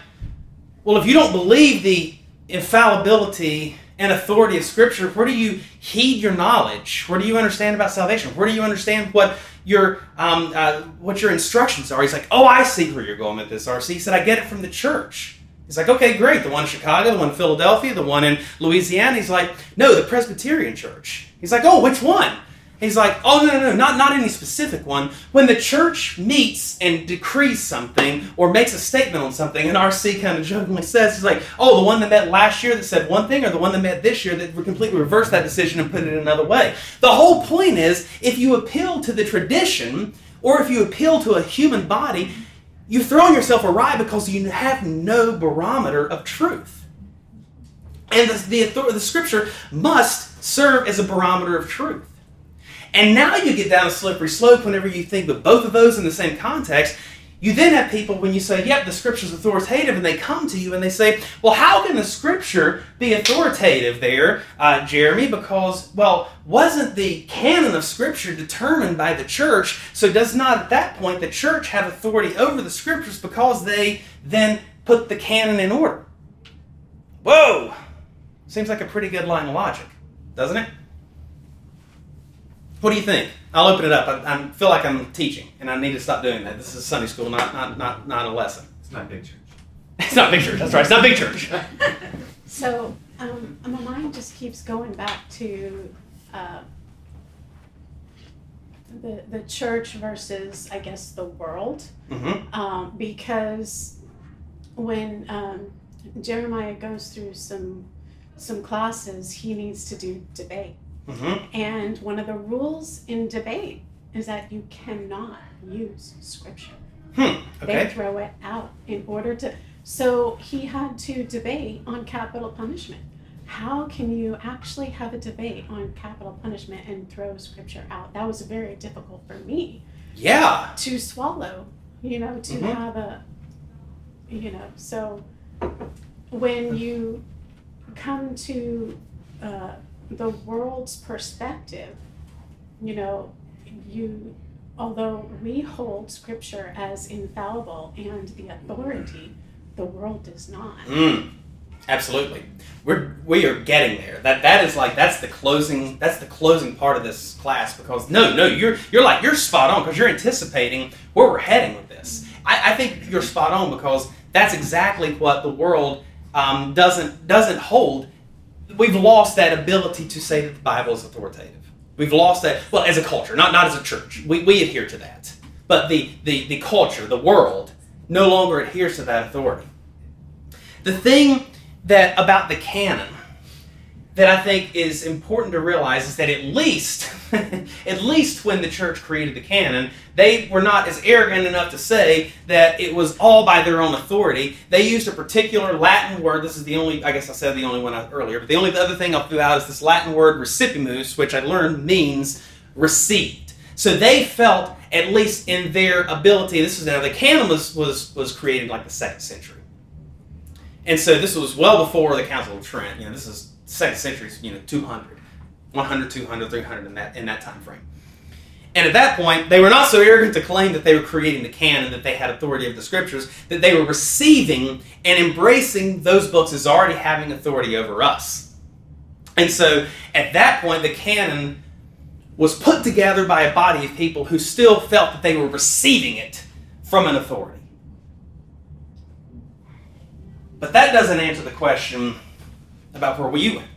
Speaker 1: Well, if you don't believe the infallibility and authority of Scripture, where do you heed your knowledge? Where do you understand about salvation? Where do you understand what your um, uh, what your instructions are? He's like, Oh, I see where you're going with this, RC. He said, I get it from the church. He's like, okay, great. The one in Chicago, the one in Philadelphia, the one in Louisiana. He's like, no, the Presbyterian Church. He's like, oh, which one? He's like, oh, no, no, no, not, not any specific one. When the church meets and decrees something or makes a statement on something, and RC kind of jokingly says, he's like, oh, the one that met last year that said one thing, or the one that met this year that completely reversed that decision and put it another way. The whole point is, if you appeal to the tradition, or if you appeal to a human body, you've thrown yourself awry because you have no barometer of truth. And the, the, the scripture must serve as a barometer of truth. And now you get down a slippery slope whenever you think of both of those in the same context. You then have people when you say, yep, the scripture's authoritative, and they come to you and they say, well, how can the scripture be authoritative there, uh, Jeremy? Because, well, wasn't the canon of scripture determined by the church? So does not at that point the church have authority over the scriptures because they then put the canon in order? Whoa! Seems like a pretty good line of logic, doesn't it? What do you think? I'll open it up. I, I feel like I'm teaching, and I need to stop doing that. This is Sunday school, not not not, not a lesson.
Speaker 8: It's not big church.
Speaker 1: It's not big church. That's right. It's not big church.
Speaker 13: So um, my mind just keeps going back to uh, the the church versus, I guess, the world,
Speaker 1: Mm-hmm.
Speaker 13: um, because when um, Jeremiah goes through some some classes, he needs to do debate,
Speaker 1: Mm-hmm.
Speaker 13: and one of the rules in debate is that you cannot use scripture.
Speaker 1: Hmm.
Speaker 13: They throw it out in order to. So he had to debate on capital punishment. How can you actually have a debate on capital punishment and throw scripture out? That was very difficult for me
Speaker 1: Yeah.
Speaker 13: to swallow, you know, to
Speaker 1: Mhm.
Speaker 13: have a, you know, so when you come to uh, the world's perspective, you know, you, although we hold scripture as infallible and the authority, the world does not.
Speaker 1: Mm. Absolutely. We're we are getting there. That that is like that's the closing that's the closing part of this class because no no you're you're like you're spot on because you're anticipating where we're heading with this. I, I think you're spot on because that's exactly what the world um, doesn't doesn't hold. We've lost that ability to say that the Bible is authoritative. We've lost that well as a culture, not not as a church. We, we adhere to that, but the, the the culture, the world, no longer adheres to that authority. The thing that about the canon that I think is important to realize is that at least, at least when the church created the canon, they were not as arrogant enough to say that it was all by their own authority. They used a particular Latin word. This is the only, I guess I said the only one earlier, but the only other thing I'll throw out is this Latin word recipimus, which I learned means received. So they felt, at least in their ability, this is now the canon was was was created like the second century. And so this was well before the Council of Trent. You know, this is second century, you know, 200, 100, 200, 300 in that in that time frame. And at that point, they were not so arrogant to claim that they were creating the canon, that they had authority of the scriptures, that they were receiving and embracing those books as already having authority over us. And so at that point, the canon was put together by a body of people who still felt that they were receiving it from an authority. But that doesn't answer the question about where we went.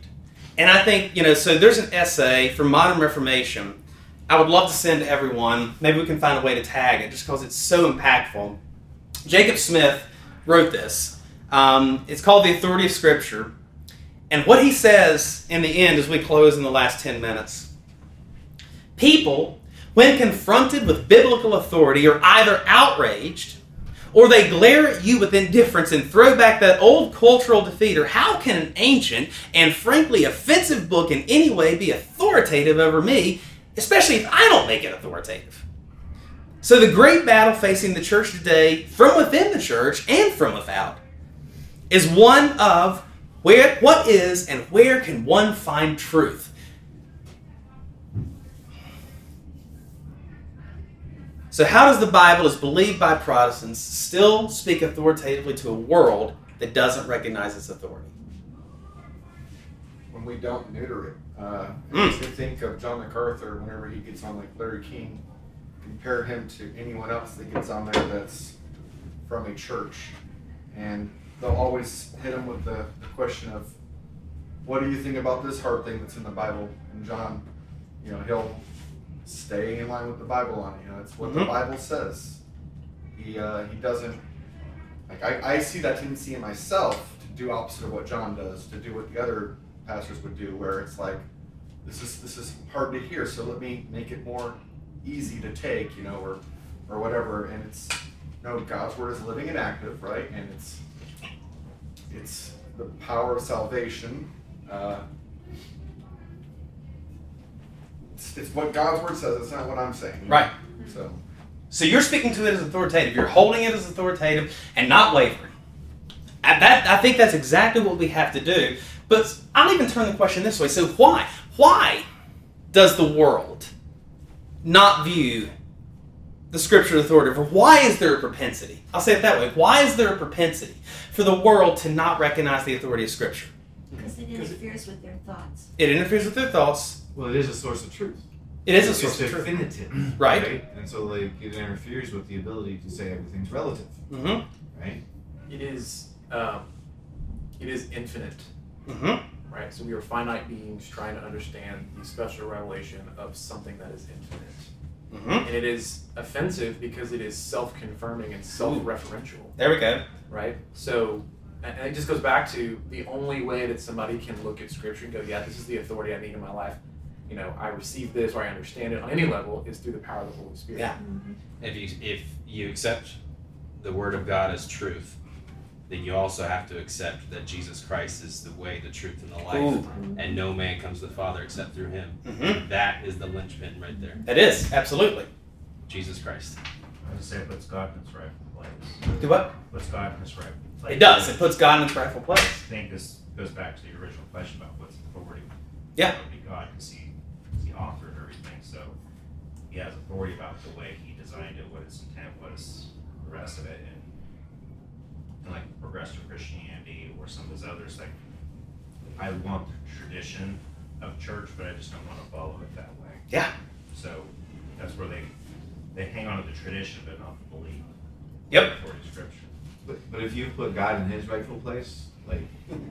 Speaker 1: And I think, you know, so there's an essay from Modern Reformation I would love to send to everyone. Maybe we can find a way to tag it just because it's so impactful. Jacob Smith wrote this. Um, it's called The Authority of Scripture. And what he says in the end as we close in the last 10 minutes people, when confronted with biblical authority, are either outraged or they glare at you with indifference and throw back that old cultural defeater. How can an ancient and frankly offensive book in any way be authoritative over me especially if I don't make it authoritative. So, the great battle facing the church today, from within the church and from without, is one of where, what is and where can one find truth? So, how does the Bible, as believed by Protestants, still speak authoritatively to a world that doesn't recognize its authority?
Speaker 14: When we don't neuter it. Uh, I
Speaker 1: Mm.
Speaker 14: to think of John MacArthur whenever he gets on like Larry King, compare him to anyone else that gets on there that's from a church, and they'll always hit him with the, the question of, "What do you think about this hard thing that's in the Bible?" And John, you know, he'll stay in line with the Bible on it. You know, it's what the
Speaker 1: Mhm.
Speaker 14: Bible says. He uh, he doesn't like I, I see that tendency in myself to do opposite of what John does, to do what the other pastors would do, where it's like, this is this is hard to hear, so let me make it more easy to take, you know, or or whatever. And it's no, God's word is living and active, right? And it's it's the power of salvation. Uh, it's, it's what God's word says. It's not what I'm saying.
Speaker 1: Right.
Speaker 14: So.
Speaker 1: So you're speaking to it as authoritative. You're holding it as authoritative and not wavering. And that I think that's exactly what we have to do. But I'll even turn the question this way. So why? Why does the world not view the scripture authoritative? Or why is there a propensity? I'll say it that way. Why is there a propensity for the world to not recognize the authority of scripture?
Speaker 2: Because it interferes with their thoughts.
Speaker 1: It interferes with their thoughts.
Speaker 3: Well, it is a source of truth.
Speaker 1: It is a
Speaker 3: It's
Speaker 1: source of truth.
Speaker 3: definitive,
Speaker 1: Right.
Speaker 3: And so, like, it interferes with the ability to say everything's relative,
Speaker 1: Mm-hmm.
Speaker 3: right?
Speaker 11: It is um, it is infinite.
Speaker 1: Mm-hmm.
Speaker 11: Right? So we are finite beings trying to understand the special revelation of something that is infinite.
Speaker 1: Mm-hmm.
Speaker 11: And it is offensive because it is self confirming and self referential.
Speaker 1: There we go.
Speaker 11: Right? So and and it just goes back to the only way that somebody can look at scripture and go, Yeah, this is the authority I need in my life. You know, I receive this or I understand it on any level is through the power of the Holy Spirit.
Speaker 1: Yeah.
Speaker 10: If you if you accept the word of God as truth, then you also have to accept that Jesus Christ is the way, the truth, and the life,
Speaker 1: Ooh.
Speaker 10: and no man comes to the Father except through Him.
Speaker 1: Mhm.
Speaker 10: That is the linchpin right there.
Speaker 1: That is absolutely.
Speaker 10: Jesus Christ.
Speaker 12: I would say it puts God in His rightful place.
Speaker 1: Do what?
Speaker 12: Puts God in His rightful place.
Speaker 1: It does. It puts God in His rightful place.
Speaker 12: I think this goes back to the original question about what's the authority.
Speaker 1: Yeah.
Speaker 12: Authority God, because he, he authored everything, so he has authority about the way he designed it, what its intent was, the rest of it, and, and like progressive Christianity or some of those others, like I want the tradition of church, but I just don't want to follow it that way.
Speaker 1: Yeah.
Speaker 12: So that's where they they hang on to the tradition, but not the belief.
Speaker 1: Yep.
Speaker 12: Authority of Scripture.
Speaker 3: But, but if you put God in His rightful place, like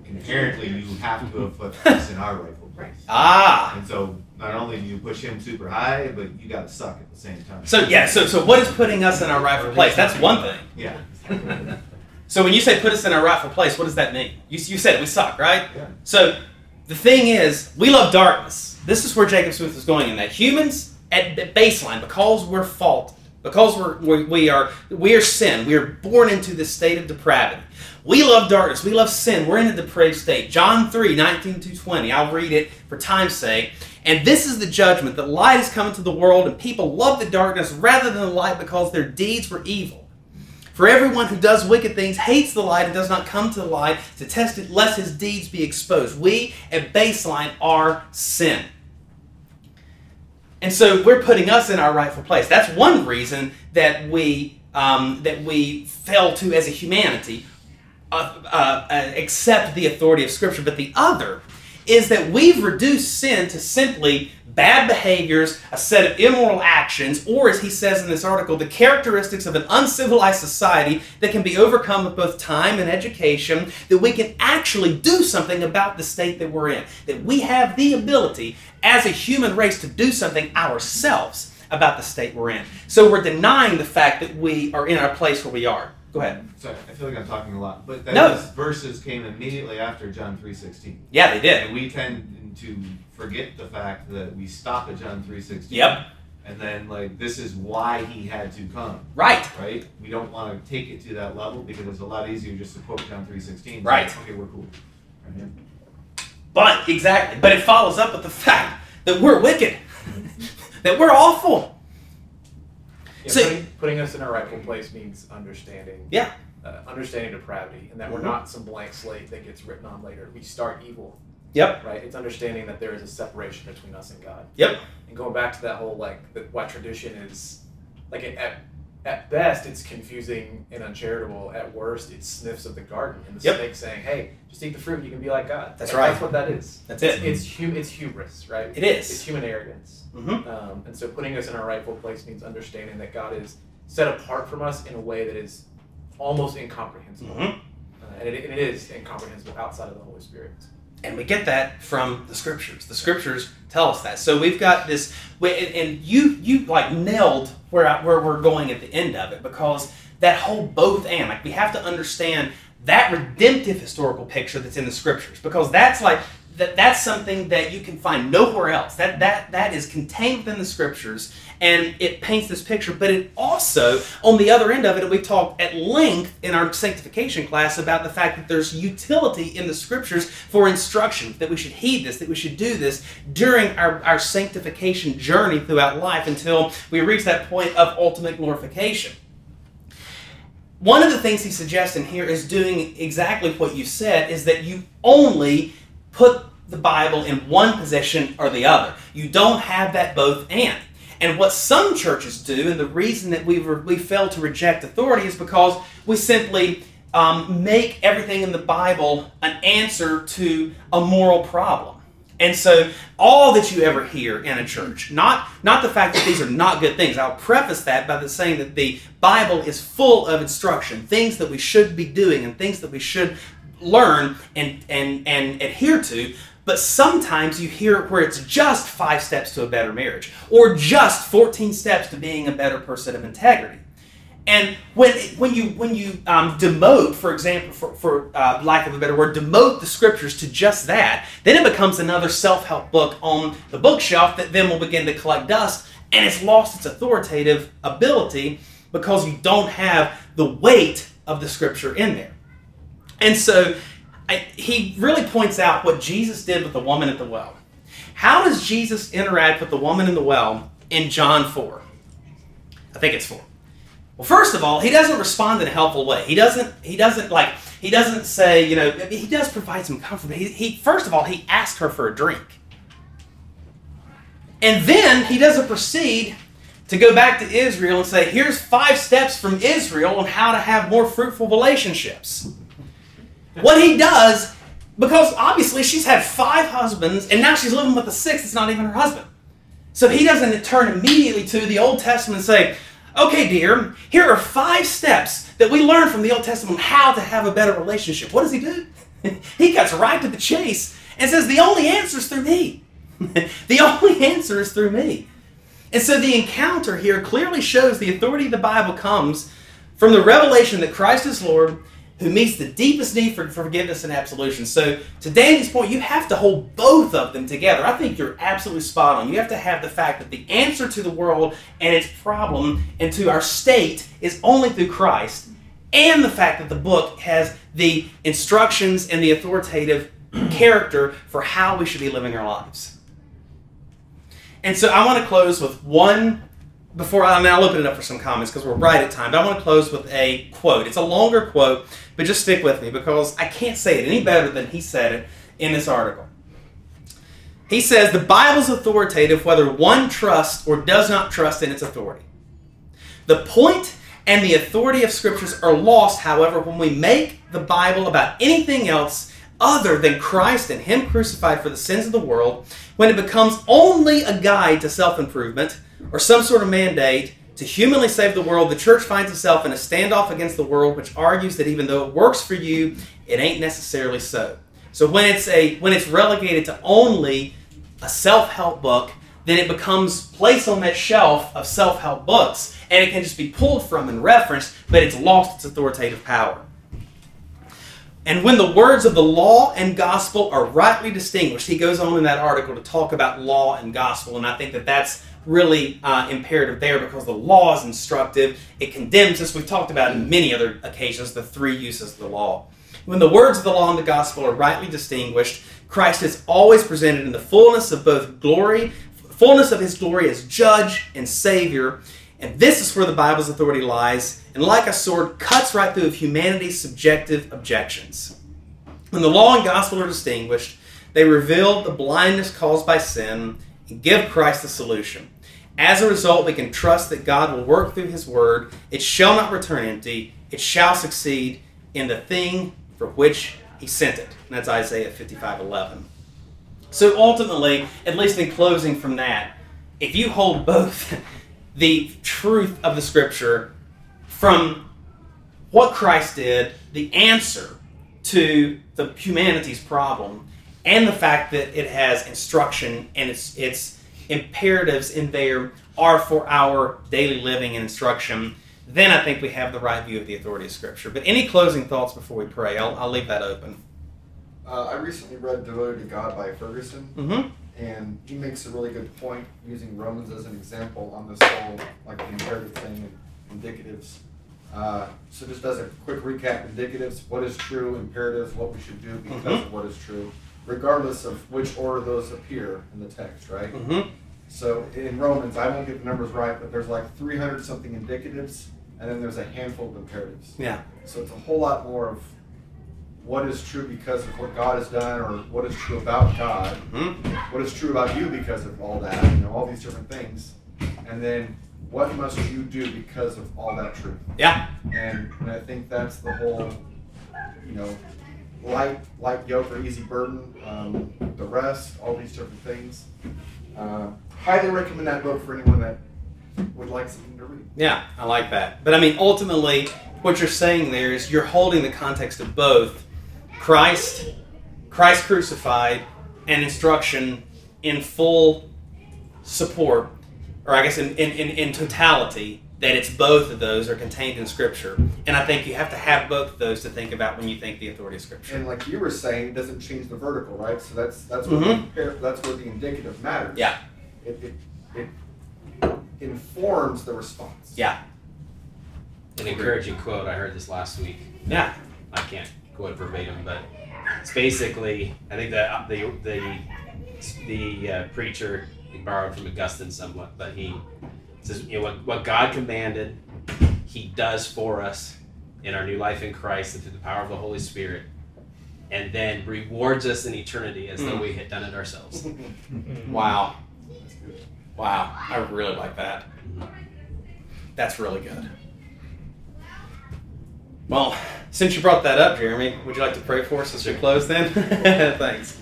Speaker 3: inherently you have to have put us in our rightful place.
Speaker 1: Ah.
Speaker 3: And so not only do you push Him super high, but you got to suck at the same time.
Speaker 1: So yeah. So so what is putting us in our rightful place? That's one thing.
Speaker 3: Yeah.
Speaker 1: So when you say put us in our rightful place, what does that mean? You, you said we suck, right?
Speaker 3: Yeah.
Speaker 1: So the thing is, we love darkness. This is where Jacob Smith is going in that humans at the baseline, because we're faulted, because we're, we, we are we are sin, we are born into this state of depravity. We love darkness. We love sin. We're in a depraved state. John 3, 19 to 20. I'll read it for time's sake. And this is the judgment that light has come into the world, and people love the darkness rather than the light because their deeds were evil. For everyone who does wicked things hates the light and does not come to the light to test it, lest his deeds be exposed. We, at baseline, are sin. And so we're putting us in our rightful place. That's one reason that we um, that we fail to, as a humanity, uh, uh, uh, accept the authority of Scripture. But the other is that we've reduced sin to simply bad behaviors, a set of immoral actions, or as he says in this article, the characteristics of an uncivilized society that can be overcome with both time and education, that we can actually do something about the state that we're in. That we have the ability as a human race to do something ourselves about the state we're in. So we're denying the fact that we are in our place where we are. Go ahead.
Speaker 8: Sorry, I feel like I'm talking a lot, but
Speaker 1: No.
Speaker 8: those verses came immediately after John three sixteen.
Speaker 1: Yeah, they did.
Speaker 8: And we tend to forget the fact that we stop at John three sixteen.
Speaker 1: Yep.
Speaker 8: And then like this is why he had to come.
Speaker 1: Right.
Speaker 8: Right. We don't want to take it to that level because it's a lot easier just to quote John three sixteen.
Speaker 1: Right.
Speaker 8: Okay, we're cool. Right?
Speaker 1: But exactly. But it follows up with the fact that we're wicked, that we're awful.
Speaker 11: Yeah,
Speaker 1: So-
Speaker 11: putting, putting us in our rightful place means understanding.
Speaker 1: Yeah.
Speaker 11: Uh, understanding depravity, and that we're
Speaker 1: Mhm.
Speaker 11: not some blank slate that gets written on later. We start evil.
Speaker 1: Yep.
Speaker 11: Right. It's understanding that there is a separation between us and God.
Speaker 1: Yep.
Speaker 11: And going back to that whole like the, why tradition is like at at best it's confusing and uncharitable. At worst, it sniffs of the garden and the
Speaker 1: Yep.
Speaker 11: snake saying, "Hey, just eat the fruit, and you can be like God."
Speaker 1: That's
Speaker 11: Like,
Speaker 1: right.
Speaker 11: That's what that is.
Speaker 1: That's it.
Speaker 11: It's hum- It's hubris, right?
Speaker 1: It is.
Speaker 11: It's human arrogance.
Speaker 1: Mhm.
Speaker 11: Um, and so putting us in our rightful place means understanding that God is set apart from us in a way that is almost incomprehensible.
Speaker 1: Mhm.
Speaker 11: Uh, and, it, and it is incomprehensible outside of the Holy Spirit.
Speaker 1: And we get that from the scriptures. The scriptures tell us that. So we've got this, and you you like nailed where I, where we're going at the end of it because that whole both and like we have to understand that redemptive historical picture that's in the scriptures because that's like that that's something that you can find nowhere else. That that that is contained within the scriptures and it paints this picture. But it also, on the other end of it, we talked at length in our sanctification class about the fact that there's utility in the scriptures for instruction, that we should heed this, that we should do this during our, our sanctification journey throughout life until we reach that point of ultimate glorification. One of the things he suggests in here is doing exactly what you said, is that you only put the Bible in one position or the other. You don't have that both and. And what some churches do, and the reason that we, re- we fail to reject authority is because we simply um, make everything in the Bible an answer to a moral problem. And so all that you ever hear in a church, not not the fact that these are not good things. I'll preface that by the saying that the Bible is full of instruction, things that we should be doing and things that we should learn and and and adhere to. But sometimes you hear it where it's just five steps to a better marriage, or just 14 steps to being a better person of integrity. And when when you when you um, demote, for example, for, for uh, lack of a better word, demote the scriptures to just that, then it becomes another self help book on the bookshelf that then will begin to collect dust, and it's lost its authoritative ability because you don't have the weight of the scripture in there. And so I, he really points out what Jesus did with the woman at the well. How does Jesus interact with the woman in the well in John 4? I think it's 4. Well, first of all, he doesn't respond in a helpful way. He doesn't. He doesn't like. He doesn't say. You know. He does provide some comfort. He, he first of all he asked her for a drink, and then he doesn't proceed to go back to Israel and say, "Here's five steps from Israel on how to have more fruitful relationships." What he does, because obviously she's had five husbands, and now she's living with a sixth that's not even her husband. So he doesn't turn immediately to the Old Testament and say, Okay, dear, here are five steps that we learn from the Old Testament how to have a better relationship. What does he do? he cuts right to the chase and says, The only answer is through me. the only answer is through me. And so the encounter here clearly shows the authority of the Bible comes from the revelation that Christ is Lord, who meets the deepest need for forgiveness and absolution. So, to Danny's point, you have to hold both of them together. I think you're absolutely spot on. You have to have the fact that the answer to the world and its problem and to our state is only through Christ, and the fact that the book has the instructions and the authoritative character for how we should be living our lives. And so, I want to close with one before I, now open it up for some comments because we're right at time. But I want to close with a quote. It's a longer quote, but just stick with me because I can't say it any better than he said it in this article. He says the Bible's authoritative whether one trusts or does not trust in its authority. The point and the authority of scriptures are lost, however, when we make the Bible about anything else other than Christ and Him crucified for the sins of the world, when it becomes only a guide to self improvement or some sort of mandate to humanly save the world, the church finds itself in a standoff against the world, which argues that even though it works for you, it ain't necessarily so. So when it's a when it's relegated to only a self-help book, then it becomes placed on that shelf of self-help books, and it can just be pulled from and referenced, but it's lost its authoritative power. And when the words of the law and gospel are rightly distinguished, he goes on in that article to talk about law and gospel, and I think that that's really uh, imperative there because the law is instructive. It condemns us. We've talked about in many other occasions the three uses of the law. When the words of the law and the gospel are rightly distinguished, Christ is always presented in the fullness of both glory, fullness of his glory as judge and savior. And this is where the Bible's authority lies, and like a sword, cuts right through of humanity's subjective objections. When the law and gospel are distinguished, they reveal the blindness caused by sin and give Christ the solution. As a result, we can trust that God will work through his word. It shall not return empty, it shall succeed in the thing for which he sent it. And that's Isaiah 55 11. So ultimately, at least in closing from that, if you hold both the truth of the scripture from what Christ did, the answer to the humanity's problem, and the fact that it has instruction and its its imperatives in there are for our daily living and instruction, then I think we have the right view of the authority of Scripture. But any closing thoughts before we pray? I'll, I'll leave that open.
Speaker 14: Uh, I recently read Devoted to God by Ferguson,
Speaker 1: mm-hmm.
Speaker 14: and he makes a really good point using Romans as an example on this whole like imperative thing and indicatives. Uh, so just as a quick recap, indicatives, what is true, imperatives, what we should do because
Speaker 1: Mhm.
Speaker 14: of what is true, regardless of which order those appear in the text, right?
Speaker 1: Mm-hmm.
Speaker 14: So in Romans, I won't get the numbers right, but there's like 300 something indicatives, and then there's a handful of imperatives.
Speaker 1: Yeah.
Speaker 14: So it's a whole lot more of what is true because of what God has done, or what is true about God,
Speaker 1: Mhm.
Speaker 14: what is true about you because of all that, you know, all these different things, and then what must you do because of all that truth.
Speaker 1: Yeah.
Speaker 14: And, and I think that's the whole, you know, light light yoke or easy burden, um, the rest, all these different things. Uh, highly recommend that book for anyone that would like something to read.
Speaker 1: Yeah, I like that. But I mean, ultimately, what you're saying there is you're holding the context of both Christ, Christ crucified, and instruction in full support, or I guess in, in, in, in totality, that it's both of those are contained in Scripture. And I think you have to have both of those to think about when you think the authority of Scripture.
Speaker 14: And like you were saying, it doesn't change the vertical, right? So that's that's where
Speaker 1: Mhm.
Speaker 14: the, that's where the indicative matters.
Speaker 1: Yeah.
Speaker 14: It, it, it informs the response.
Speaker 1: Yeah.
Speaker 10: An encouraging quote. I heard this last week.
Speaker 1: Yeah.
Speaker 10: I can't quote verbatim, but it's basically I think that the the the uh, preacher he borrowed from Augustine somewhat, but he says you know what what God commanded, He does for us in our new life in Christ and through the power of the Holy Spirit, and then rewards us in eternity as though
Speaker 1: Mm.
Speaker 10: we had done it ourselves.
Speaker 1: Wow. Wow. I really like that. That's really good. Well, since you brought that up, Jeremy, would you like to pray for us as we close then? Thanks.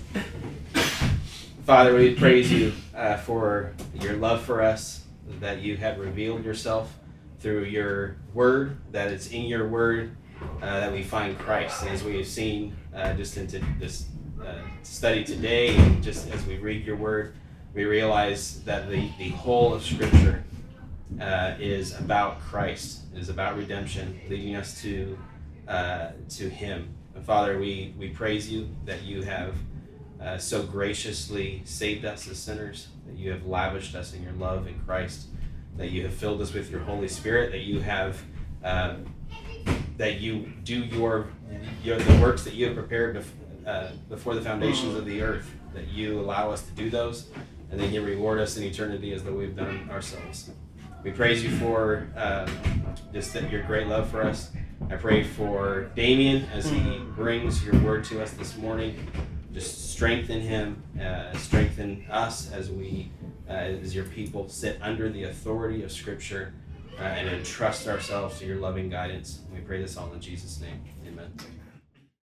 Speaker 10: Father, we praise you uh, for your love for us, that you have revealed yourself through your word, that it's in your word uh, that we find Christ. And as we have seen uh, just into this uh, study today, and just as we read your word, we realize that the, the whole of Scripture uh, is about Christ, is about redemption, leading us to uh, to Him. And Father, we, we praise you that you have uh, so graciously saved us as sinners, that you have lavished us in your love in Christ, that you have filled us with your Holy Spirit, that you have um, that you do your, your the works that you have prepared bef- uh, before the foundations of the earth, that you allow us to do those, and then you reward us in eternity as though we've done ourselves. We praise you for uh, just your great love for us. I pray for Damien as he brings your word to us this morning. Just strengthen him, uh, strengthen us as we, uh, as your people, sit under the authority of Scripture uh, and entrust ourselves to your loving guidance. We pray this all in Jesus' name. Amen.